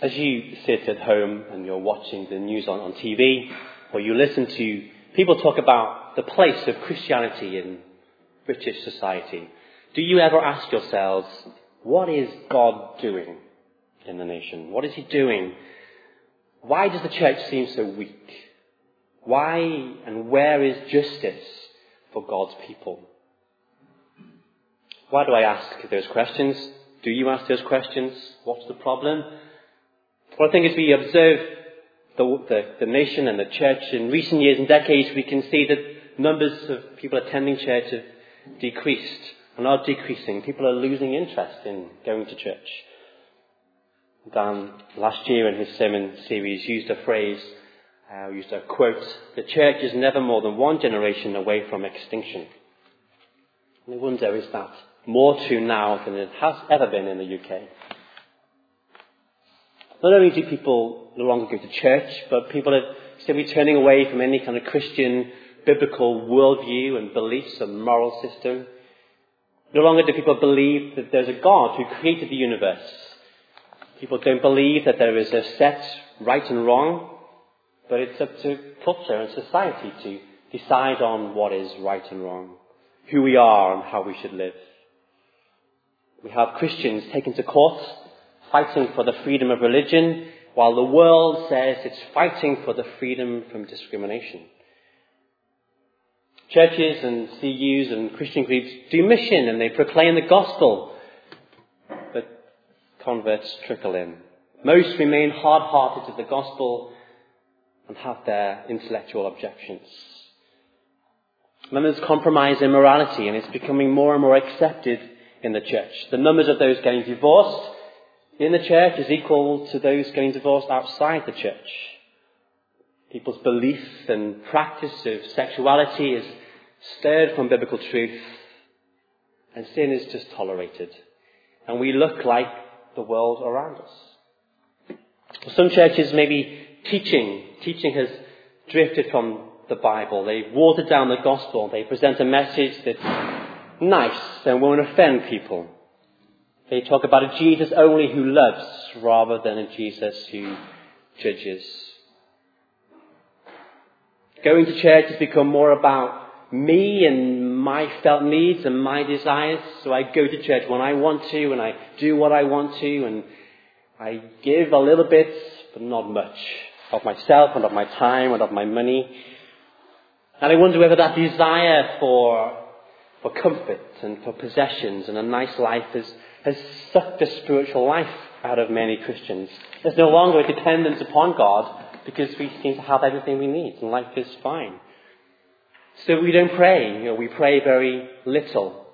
As you sit at home and you're watching the news on, on TV, or you listen to people talk about the place of Christianity in British society, do you ever ask yourselves, what is God doing in the nation? What is He doing? Why does the church seem so weak? Why and where is justice for God's people? Why do I ask those questions? Do you ask those questions? What's the problem? Well, I think as we observe the, the, the nation and the church in recent years and decades, we can see that numbers of people attending church have decreased and are decreasing. People are losing interest in going to church. Dan, last year in his sermon series, used a phrase, uh, used a quote, the church is never more than one generation away from extinction. And I wonder, is that more true now than it has ever been in the UK? Not only do people no longer go to church, but people are simply turning away from any kind of Christian biblical worldview and beliefs and moral system. No longer do people believe that there's a God who created the universe. People don't believe that there is a set right and wrong, but it's up to culture and society to decide on what is right and wrong, who we are and how we should live. We have Christians taken to court fighting for the freedom of religion, while the world says it's fighting for the freedom from discrimination. Churches and CUs and Christian groups do mission and they proclaim the gospel, but converts trickle in. Most remain hard-hearted to the gospel and have their intellectual objections. Members compromise immorality and it's becoming more and more accepted in the church. The numbers of those getting divorced in the church is equal to those getting divorced outside the church. People's belief and practice of sexuality is stirred from biblical truth, and sin is just tolerated. And we look like the world around us. Some churches may be teaching. Teaching has drifted from the Bible. They've watered down the gospel. They present a message that's nice and won't offend people. They talk about a Jesus only who loves rather than a Jesus who judges. Going to church has become more about me and my felt needs and my desires. So I go to church when I want to and I do what I want to and I give a little bit, but not much of myself and of my time and of my money. And I wonder whether that desire for, for comfort and for possessions and a nice life has has sucked the spiritual life out of many Christians. There's no longer a dependence upon God because we seem to have everything we need and life is fine. So we don't pray, you know, we pray very little.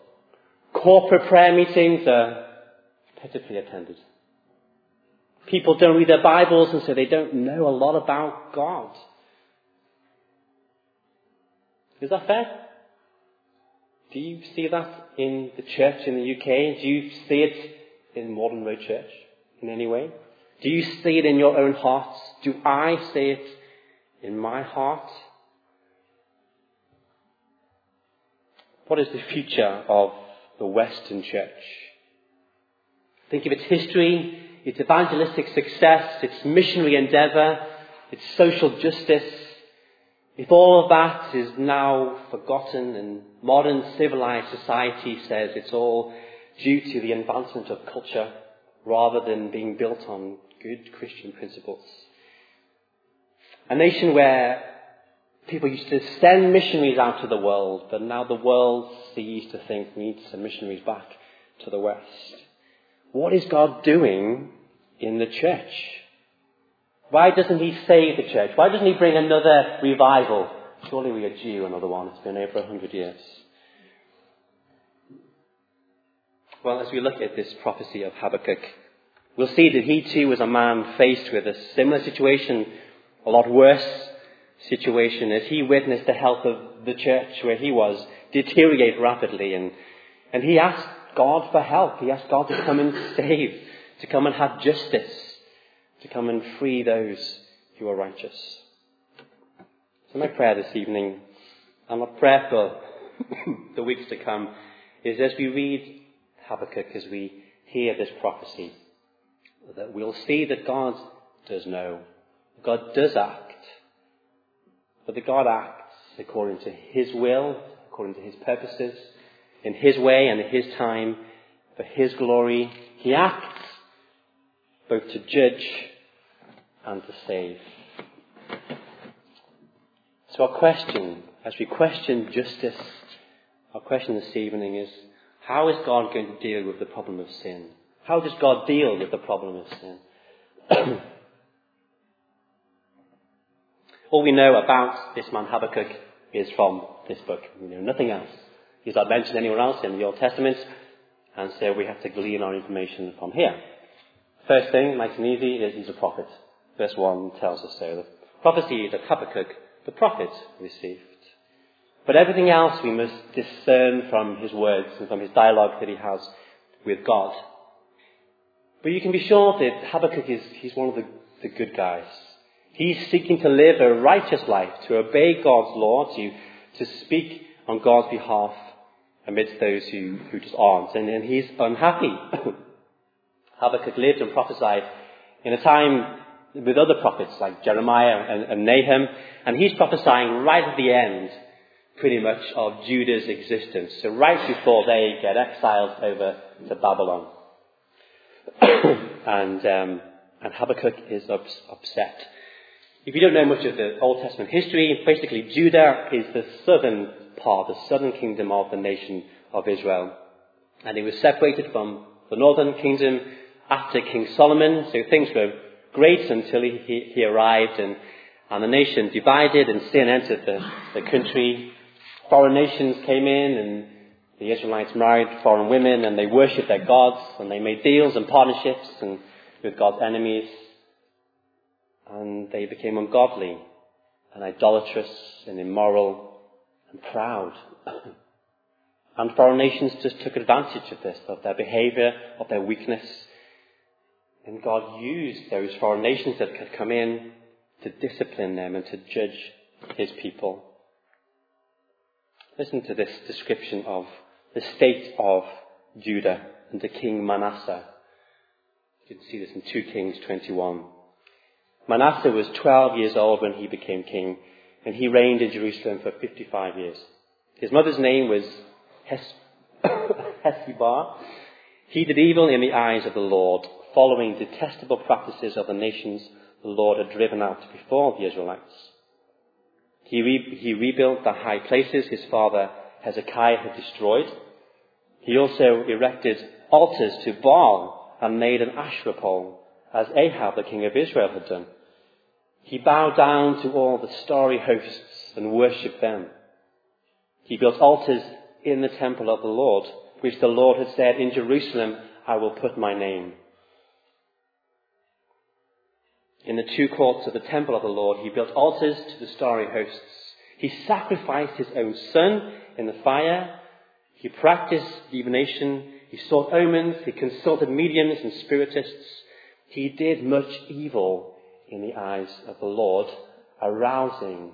Corporate prayer meetings are pitifully attended. People don't read their Bibles and so they don't know a lot about God. Is that fair? Do you see that in the church in the UK? Do you see it in Modern Road Church in any way? Do you see it in your own hearts? Do I see it in my heart? What is the future of the Western church? Think of its history, its evangelistic success, its missionary endeavour, its social justice, if all of that is now forgotten and modern civilized society says it's all due to the advancement of culture rather than being built on good Christian principles. A nation where people used to send missionaries out to the world, but now the world sees to think needs some missionaries back to the West. What is God doing in the church? Why doesn't he save the church? Why doesn't he bring another revival? Surely we are due another one. It's been over a hundred years. Well, as we look at this prophecy of Habakkuk, we'll see that he too was a man faced with a similar situation, a lot worse situation, as he witnessed the health of the church where he was deteriorate rapidly. And, and he asked God for help. He asked God to come and save, to come and have justice to come and free those who are righteous. So my prayer this evening, and my prayer for the weeks to come, is as we read Habakkuk, as we hear this prophecy, that we'll see that God does know. God does act. But that God acts according to His will, according to His purposes, in His way and in His time, for His glory. He acts both to judge and to save. So our question, as we question justice, our question this evening is, how is God going to deal with the problem of sin? How does God deal with the problem of sin? All we know about this man Habakkuk is from this book. We know nothing else. He's not mentioned anywhere else in the Old Testament, and so we have to glean our information from here. First thing, nice and easy, is he's a prophet. Verse 1 tells us so. The prophecy that Habakkuk, the prophet, received. But everything else we must discern from his words and from his dialogue that he has with God. But you can be sure that Habakkuk is, he's one of the, the good guys. He's seeking to live a righteous life, to obey God's law, to, to speak on God's behalf amidst those who, who just aren't. And, and he's unhappy. Habakkuk lived and prophesied in a time with other prophets like Jeremiah and, and Nahum, and he's prophesying right at the end, pretty much, of Judah's existence. So right before they get exiled over to Babylon. and, um, and Habakkuk is ups- upset. If you don't know much of the Old Testament history, basically Judah is the southern part, the southern kingdom of the nation of Israel. And it was separated from the northern kingdom after King Solomon. So things were great until he, he, he arrived and, and the nation divided and sin entered the, the country. Foreign nations came in and the Israelites married foreign women and they worshipped their gods and they made deals and partnerships and with God's enemies. And they became ungodly and idolatrous and immoral and proud. and foreign nations just took advantage of this, of their behavior, of their weakness. And God used those foreign nations that could come in to discipline them and to judge his people. Listen to this description of the state of Judah under King Manasseh. You can see this in 2 Kings 21. Manasseh was 12 years old when he became king, and he reigned in Jerusalem for 55 years. His mother's name was Hes- Hephzibah. He did evil in the eyes of the Lord, following detestable practices of the nations the Lord had driven out before the Israelites. He, re- he rebuilt the high places his father Hezekiah had destroyed. He also erected altars to Baal and made an Asherah pole, as Ahab, the king of Israel, had done. He bowed down to all the starry hosts and worshipped them. He built altars in the temple of the Lord, which the Lord had said, In Jerusalem I will put my name. In the two courts of the temple of the Lord, he built altars to the starry hosts. He sacrificed his own son in the fire. He practiced divination. He sought omens. He consulted mediums and spiritists. He did much evil in the eyes of the Lord, arousing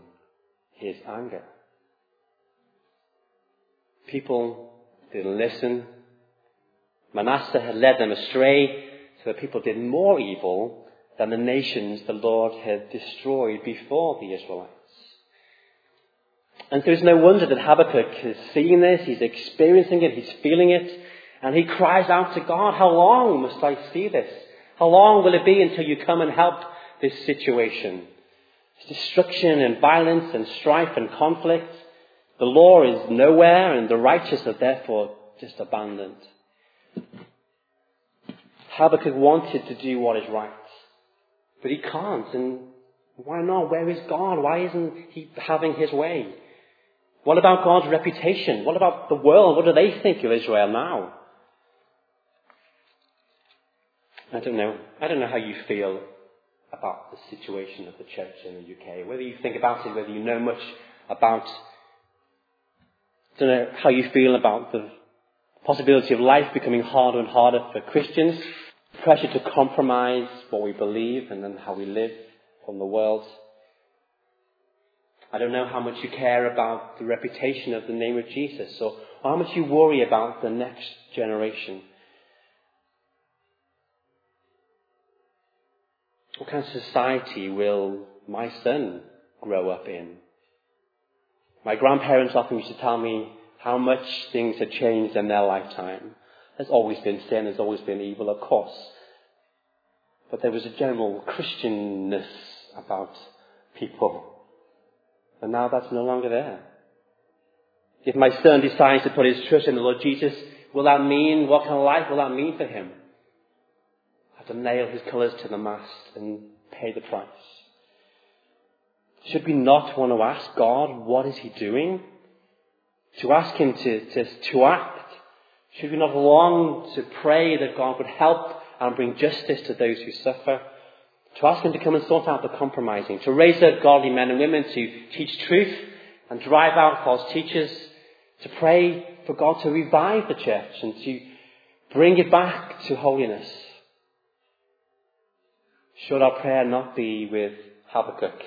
his anger. People didn't listen. Manasseh had led them astray, so that people did more evil than the nations the Lord had destroyed before the Israelites. And so it's no wonder that Habakkuk is seeing this, he's experiencing it, he's feeling it, and he cries out to God, How long must I see this? How long will it be until you come and help this situation? It's destruction and violence and strife and conflict. The law is nowhere and the righteous are therefore just abandoned. Habakkuk wanted to do what is right, but he can't. And why not? Where is God? Why isn't he having his way? What about God's reputation? What about the world? What do they think of Israel now? I don't know. I don't know how you feel about the situation of the church in the UK. Whether you think about it, whether you know much about, I don't know how you feel about the possibility of life becoming harder and harder for Christians, pressure to compromise what we believe and then how we live from the world. I don't know how much you care about the reputation of the name of Jesus or how much you worry about the next generation. What kind of society will my son grow up in? My grandparents often used to tell me how much things had changed in their lifetime. There's always been sin, there's always been evil, of course. But there was a general Christianness about people. And now that's no longer there. If my son decides to put his trust in the Lord Jesus, will that mean, what kind of life will that mean for him? Have to nail his colours to the mast and pay the price. Should we not want to ask God, what is he doing? To ask him to, to, to act? Should we not long to pray that God would help and bring justice to those who suffer? To ask him to come and sort out the compromising, to raise up godly men and women to teach truth and drive out false teachers, to pray for God to revive the church and to bring it back to holiness. Should our prayer not be with Habakkuk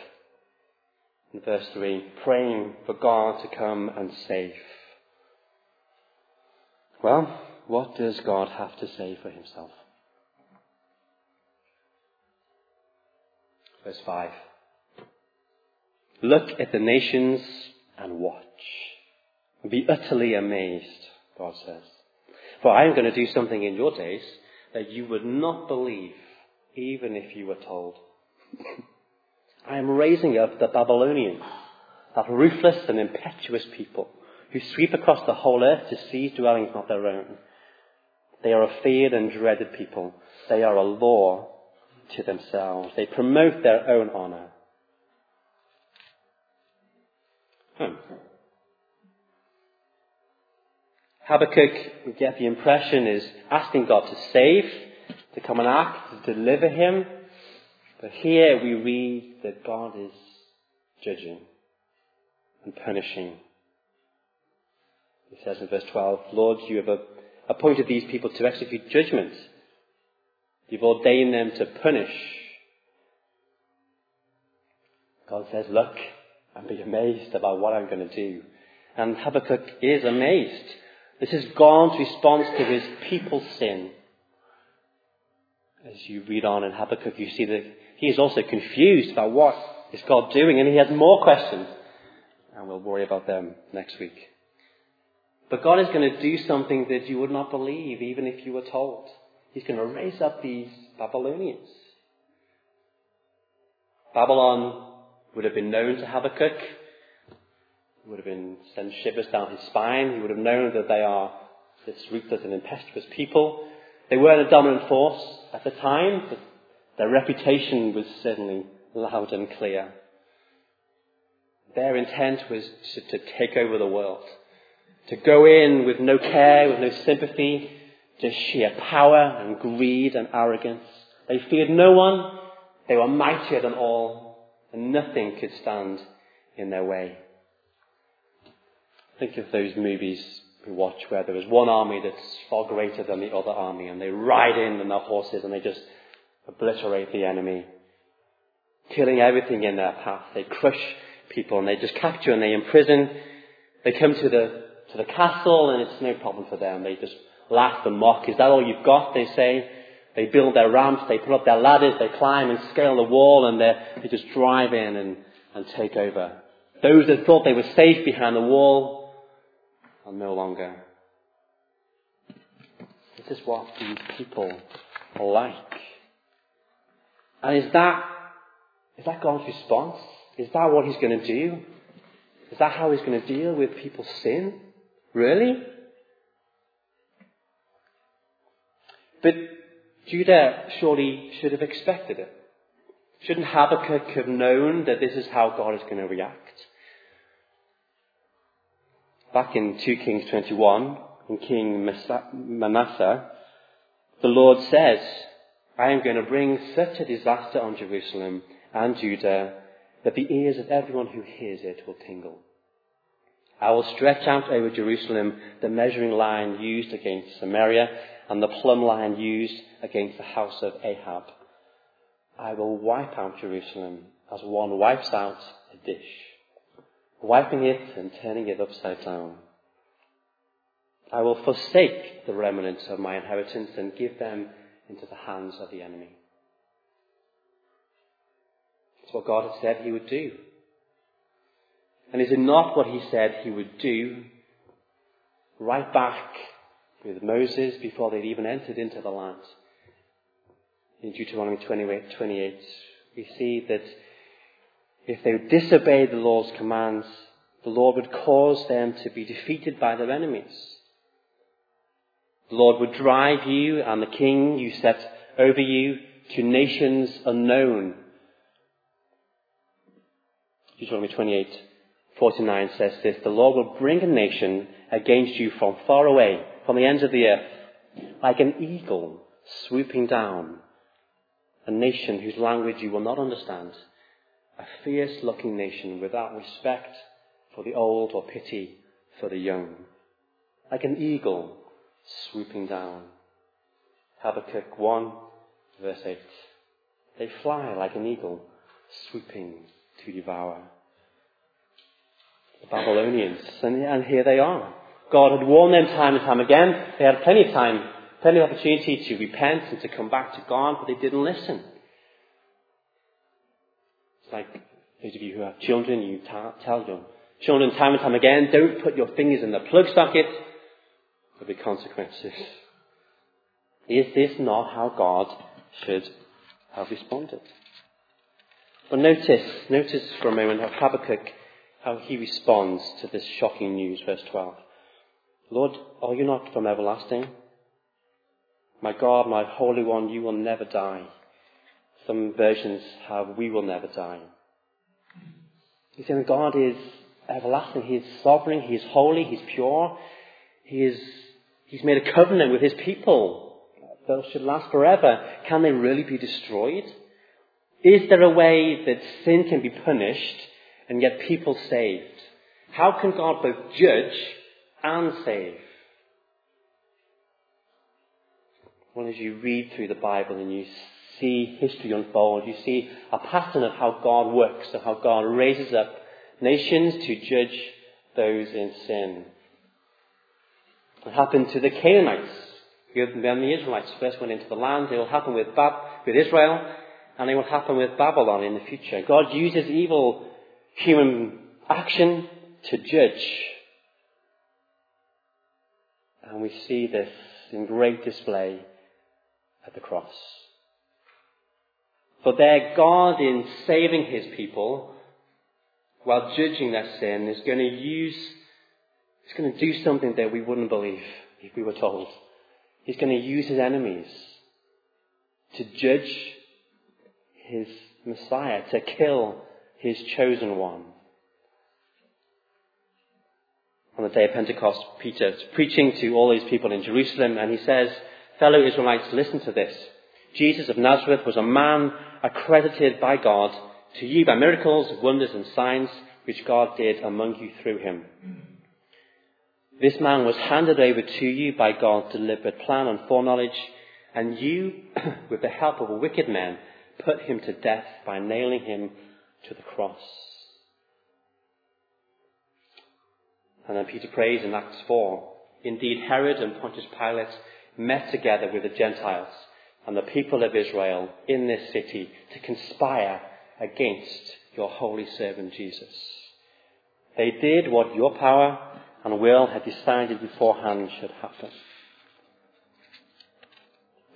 in verse 3, praying for God to come and save? Well, what does God have to say for himself? Verse 5. Look at the nations and watch. Be utterly amazed, God says. For I am going to do something in your days that you would not believe, even if you were told. I am raising up the Babylonians, that ruthless and impetuous people who sweep across the whole earth to seize dwellings not their own. They are a feared and dreaded people. They are a law to themselves. They promote their own honor. Hmm. Habakkuk, we get the impression, is asking God to save, to come and act, to deliver him. But here we read that God is judging and punishing. He says in verse 12, Lord, you have appointed these people to execute judgment. You've ordained them to punish. God says, look and be amazed about what I'm going to do. And Habakkuk is amazed. This is God's response to his people's sin. As you read on in Habakkuk, you see that he is also confused about what is God doing, and he has more questions. And we'll worry about them next week. But God is going to do something that you would not believe, even if you were told. He's going to raise up these Babylonians. Babylon would have been known to Habakkuk. It would have been sent shivers down his spine. He would have known that they are this ruthless and impetuous people. They weren't a dominant force at the time, but their reputation was certainly loud and clear. Their intent was to, to take over the world, to go in with no care, with no sympathy, just sheer power and greed and arrogance. They feared no one. They were mightier than all, and nothing could stand in their way. Think of those movies we watch where there is one army that's far greater than the other army, and they ride in on their horses and they just obliterate the enemy, killing everything in their path. They crush people and they just capture and they imprison. They come to the to the castle and it's no problem for them. They just laugh and mock. Is that all you've got? They say. They build their ramps, they put up their ladders, they climb and scale the wall, and they just drive in and, and take over. Those that thought they were safe behind the wall are no longer. This is what these people are like. And is that, is that God's response? Is that what He's going to do? Is that how He's going to deal with people's sin? Really? But Judah surely should have expected it. Shouldn't Habakkuk have known that this is how God is going to react? Back in 2 Kings 21, in King Manasseh, the Lord says, I am going to bring such a disaster on Jerusalem and Judah that the ears of everyone who hears it will tingle. I will stretch out over Jerusalem the measuring line used against Samaria and the plumb line used against the house of Ahab. I will wipe out Jerusalem as one wipes out a dish, wiping it and turning it upside down. I will forsake the remnants of my inheritance and give them into the hands of the enemy. It's what God had said he would do. And is it not what he said he would do right back with Moses before they'd even entered into the land? In Deuteronomy 28, 28 we see that if they disobeyed the Lord's commands, the Lord would cause them to be defeated by their enemies. The Lord would drive you and the king you set over you to nations unknown. Deuteronomy 28, 49 says this, The Lord will bring a nation against you from far away, from the ends of the earth, like an eagle swooping down, a nation whose language you will not understand, a fierce looking nation without respect for the old or pity for the young, like an eagle swooping down. Habakkuk 1, verse 8. They fly like an eagle, swooping to devour. The Babylonians, and, and here they are. God had warned them time and time again. They had plenty of time, plenty of opportunity to repent and to come back to God, but they didn't listen. It's like those of you who have children, you tell your children time and time again, don't put your fingers in the plug socket. There'll be consequences. Is this not how God should have responded? But notice, notice for a moment how Habakkuk, how he responds to this shocking news, verse 12. Lord, are you not from everlasting? My God, my Holy One, you will never die. Some versions have, we will never die. He's saying God is everlasting. He is sovereign. He is holy. He's pure. He is He's made a covenant with his people that should last forever. Can they really be destroyed? Is there a way that sin can be punished and yet people saved? How can God both judge and save? Well, as you read through the Bible and you see history unfold, you see a pattern of how God works and how God raises up nations to judge those in sin. It happened to the Canaanites. When the Israelites first went into the land, it will happen with, Bab- with Israel, and it will happen with Babylon in the future. God uses evil human action to judge. And we see this in great display at the cross. For there, God, in saving his people, while judging their sin, is going to use He's going to do something that we wouldn't believe if we were told. He's going to use his enemies to judge his Messiah, to kill his chosen one. On the day of Pentecost, Peter is preaching to all these people in Jerusalem, and he says, Fellow Israelites, listen to this. Jesus of Nazareth was a man accredited by God to you by miracles, wonders, and signs which God did among you through him. This man was handed over to you by God's deliberate plan and foreknowledge, and you, with the help of a wicked man, put him to death by nailing him to the cross. And then Peter prays in Acts 4 Indeed, Herod and Pontius Pilate met together with the Gentiles and the people of Israel in this city to conspire against your holy servant Jesus. They did what your power and will had decided beforehand should happen.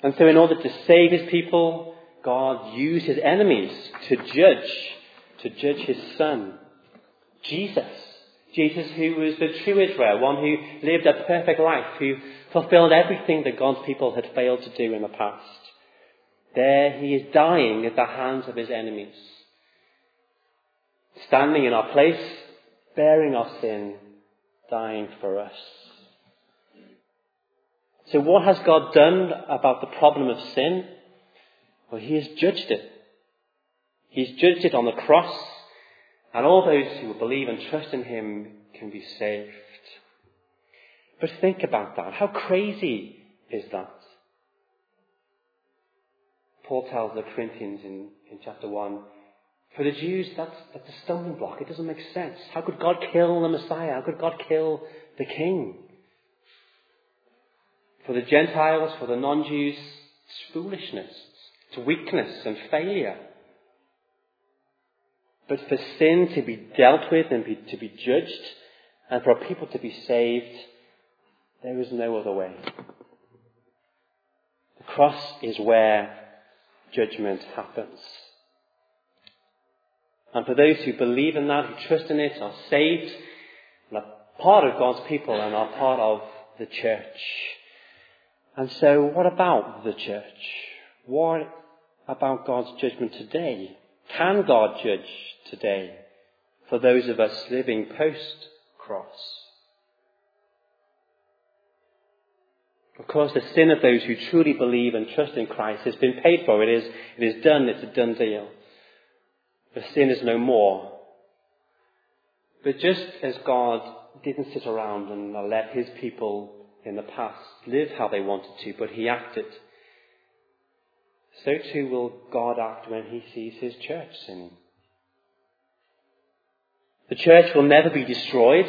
And so in order to save his people, God used his enemies to judge, to judge his son, Jesus. Jesus who was the true Israel, one who lived a perfect life, who fulfilled everything that God's people had failed to do in the past. There he is dying at the hands of his enemies. Standing in our place, bearing our sin, dying for us. So what has God done about the problem of sin? Well, He has judged it. He's judged it on the cross, and all those who believe and trust in Him can be saved. But think about that. How crazy is that? Paul tells the Corinthians in, in chapter 1 for the Jews, that's, that's a stumbling block. It doesn't make sense. How could God kill the Messiah? How could God kill the King? For the Gentiles, for the non-Jews, it's foolishness. It's weakness and failure. But for sin to be dealt with and be, to be judged, and for people to be saved, there is no other way. The cross is where judgment happens. And for those who believe in that, who trust in it, are saved, and are part of God's people and are part of the church. And so, what about the church? What about God's judgment today? Can God judge today for those of us living post cross? Of course, the sin of those who truly believe and trust in Christ has been paid for. It is, it is done. It's a done deal. The sin is no more. But just as God didn't sit around and let his people in the past live how they wanted to, but he acted, so too will God act when he sees his church sinning. The church will never be destroyed,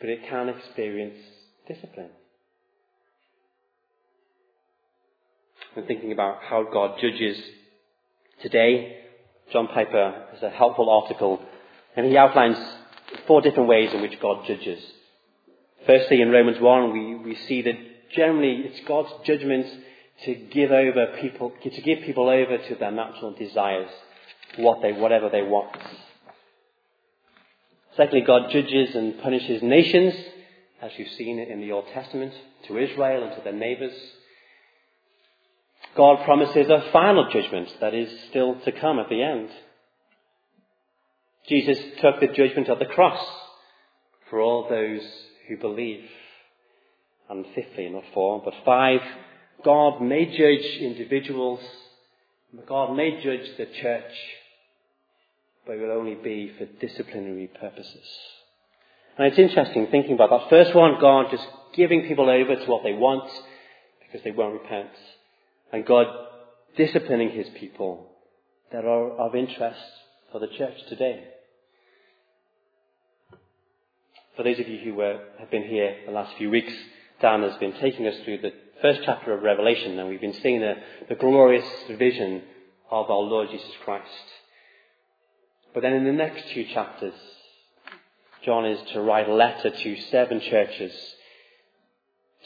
but it can experience discipline. I'm thinking about how God judges today. John Piper has a helpful article, and he outlines four different ways in which God judges. Firstly, in Romans 1, we, we see that generally it's God's judgment to give over people, to give people over to their natural desires, what they, whatever they want. Secondly, God judges and punishes nations, as you've seen in the Old Testament, to Israel and to their neighbours. God promises a final judgment that is still to come at the end. Jesus took the judgment of the cross for all those who believe. And fifthly, not four, but five, God may judge individuals, but God may judge the church, but it will only be for disciplinary purposes. And it's interesting thinking about that. First one, God just giving people over to what they want because they won't repent. And God disciplining his people that are of interest for the church today. For those of you who were, have been here the last few weeks, Dan has been taking us through the first chapter of Revelation, and we've been seeing the, the glorious vision of our Lord Jesus Christ. But then in the next two chapters, John is to write a letter to seven churches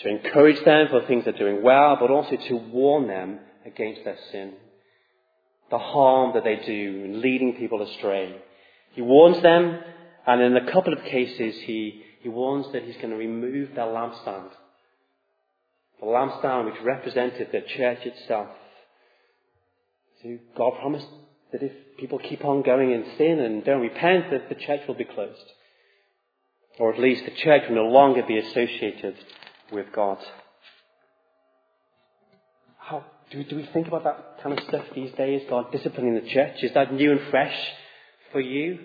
to encourage them for things they're doing well, but also to warn them against their sin, the harm that they do in leading people astray. He warns them, and in a couple of cases, he, he warns that he's going to remove their lampstand. The lampstand which represented the church itself. So God promised that if people keep on going in sin and don't repent, that the church will be closed. Or at least the church will no longer be associated with God. How do, do we think about that kind of stuff these days? God disciplining the church? Is that new and fresh for you?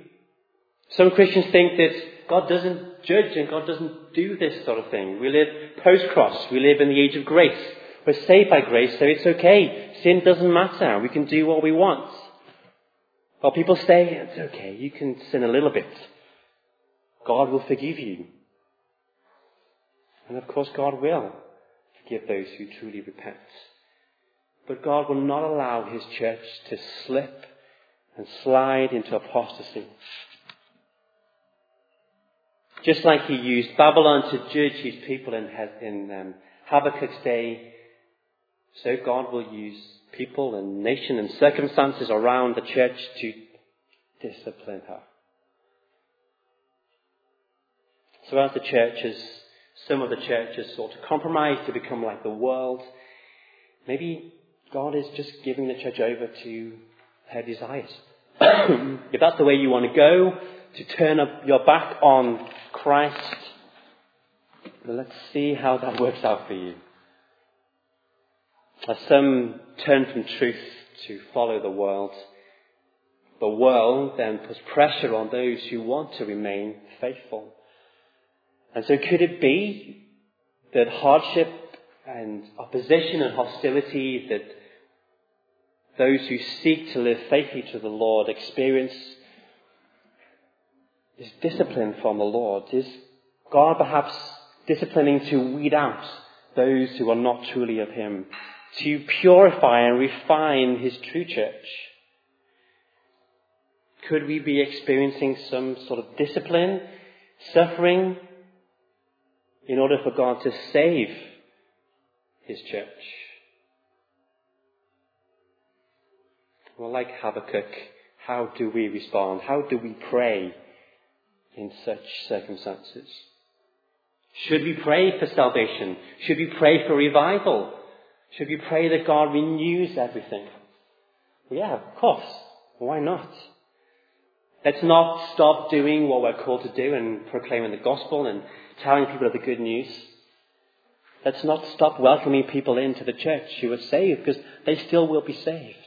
Some Christians think that God doesn't judge and God doesn't do this sort of thing. We live post-cross. We live in the age of grace. We're saved by grace, so it's okay. Sin doesn't matter. We can do what we want. While people say, it's okay, you can sin a little bit. God will forgive you. And of course, God will forgive those who truly repent. But God will not allow His church to slip and slide into apostasy. Just like He used Babylon to judge His people in, in um, Habakkuk's day, so God will use people and nation and circumstances around the church to discipline her. So as the church has some of the churches sought to compromise to become like the world. Maybe God is just giving the church over to her desires. if that's the way you want to go, to turn up your back on Christ, let's see how that works out for you. As some turn from truth to follow the world, the world then puts pressure on those who want to remain faithful. And so could it be that hardship and opposition and hostility that those who seek to live faithfully to the Lord experience is discipline from the Lord? Is God perhaps disciplining to weed out those who are not truly of Him, to purify and refine His true church? Could we be experiencing some sort of discipline, suffering, in order for God to save His church? Well, like Habakkuk, how do we respond? How do we pray in such circumstances? Should we pray for salvation? Should we pray for revival? Should we pray that God renews everything? Yeah, of course. Why not? Let's not stop doing what we're called to do and proclaiming the gospel and telling people of the good news. Let's not stop welcoming people into the church who are saved because they still will be saved.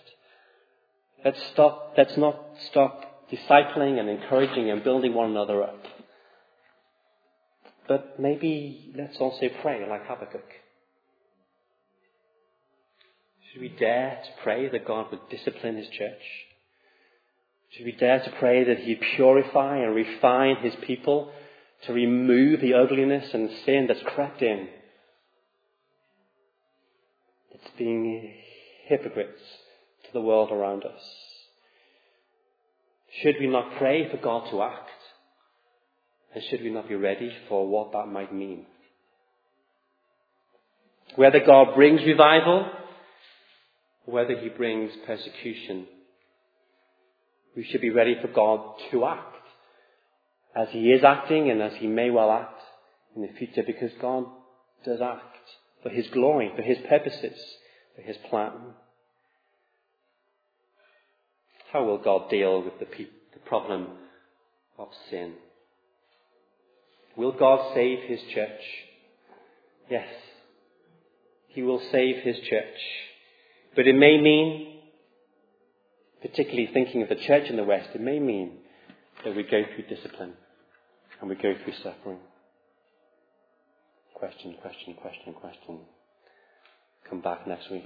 Let's stop, let's not stop discipling and encouraging and building one another up. But maybe let's also pray like Habakkuk. Should we dare to pray that God would discipline His church? Should we dare to pray that He'd purify and refine His people to remove the ugliness and sin that's crept in? It's being hypocrites to the world around us. Should we not pray for God to act? And should we not be ready for what that might mean? Whether God brings revival, whether He brings persecution, we should be ready for God to act as He is acting and as He may well act in the future because God does act for His glory, for His purposes, for His plan. How will God deal with the, pe- the problem of sin? Will God save his church? Yes. He will save his church. But it may mean, particularly thinking of the church in the West, it may mean that we go through discipline and we go through suffering. Question, question, question, question. Come back next week.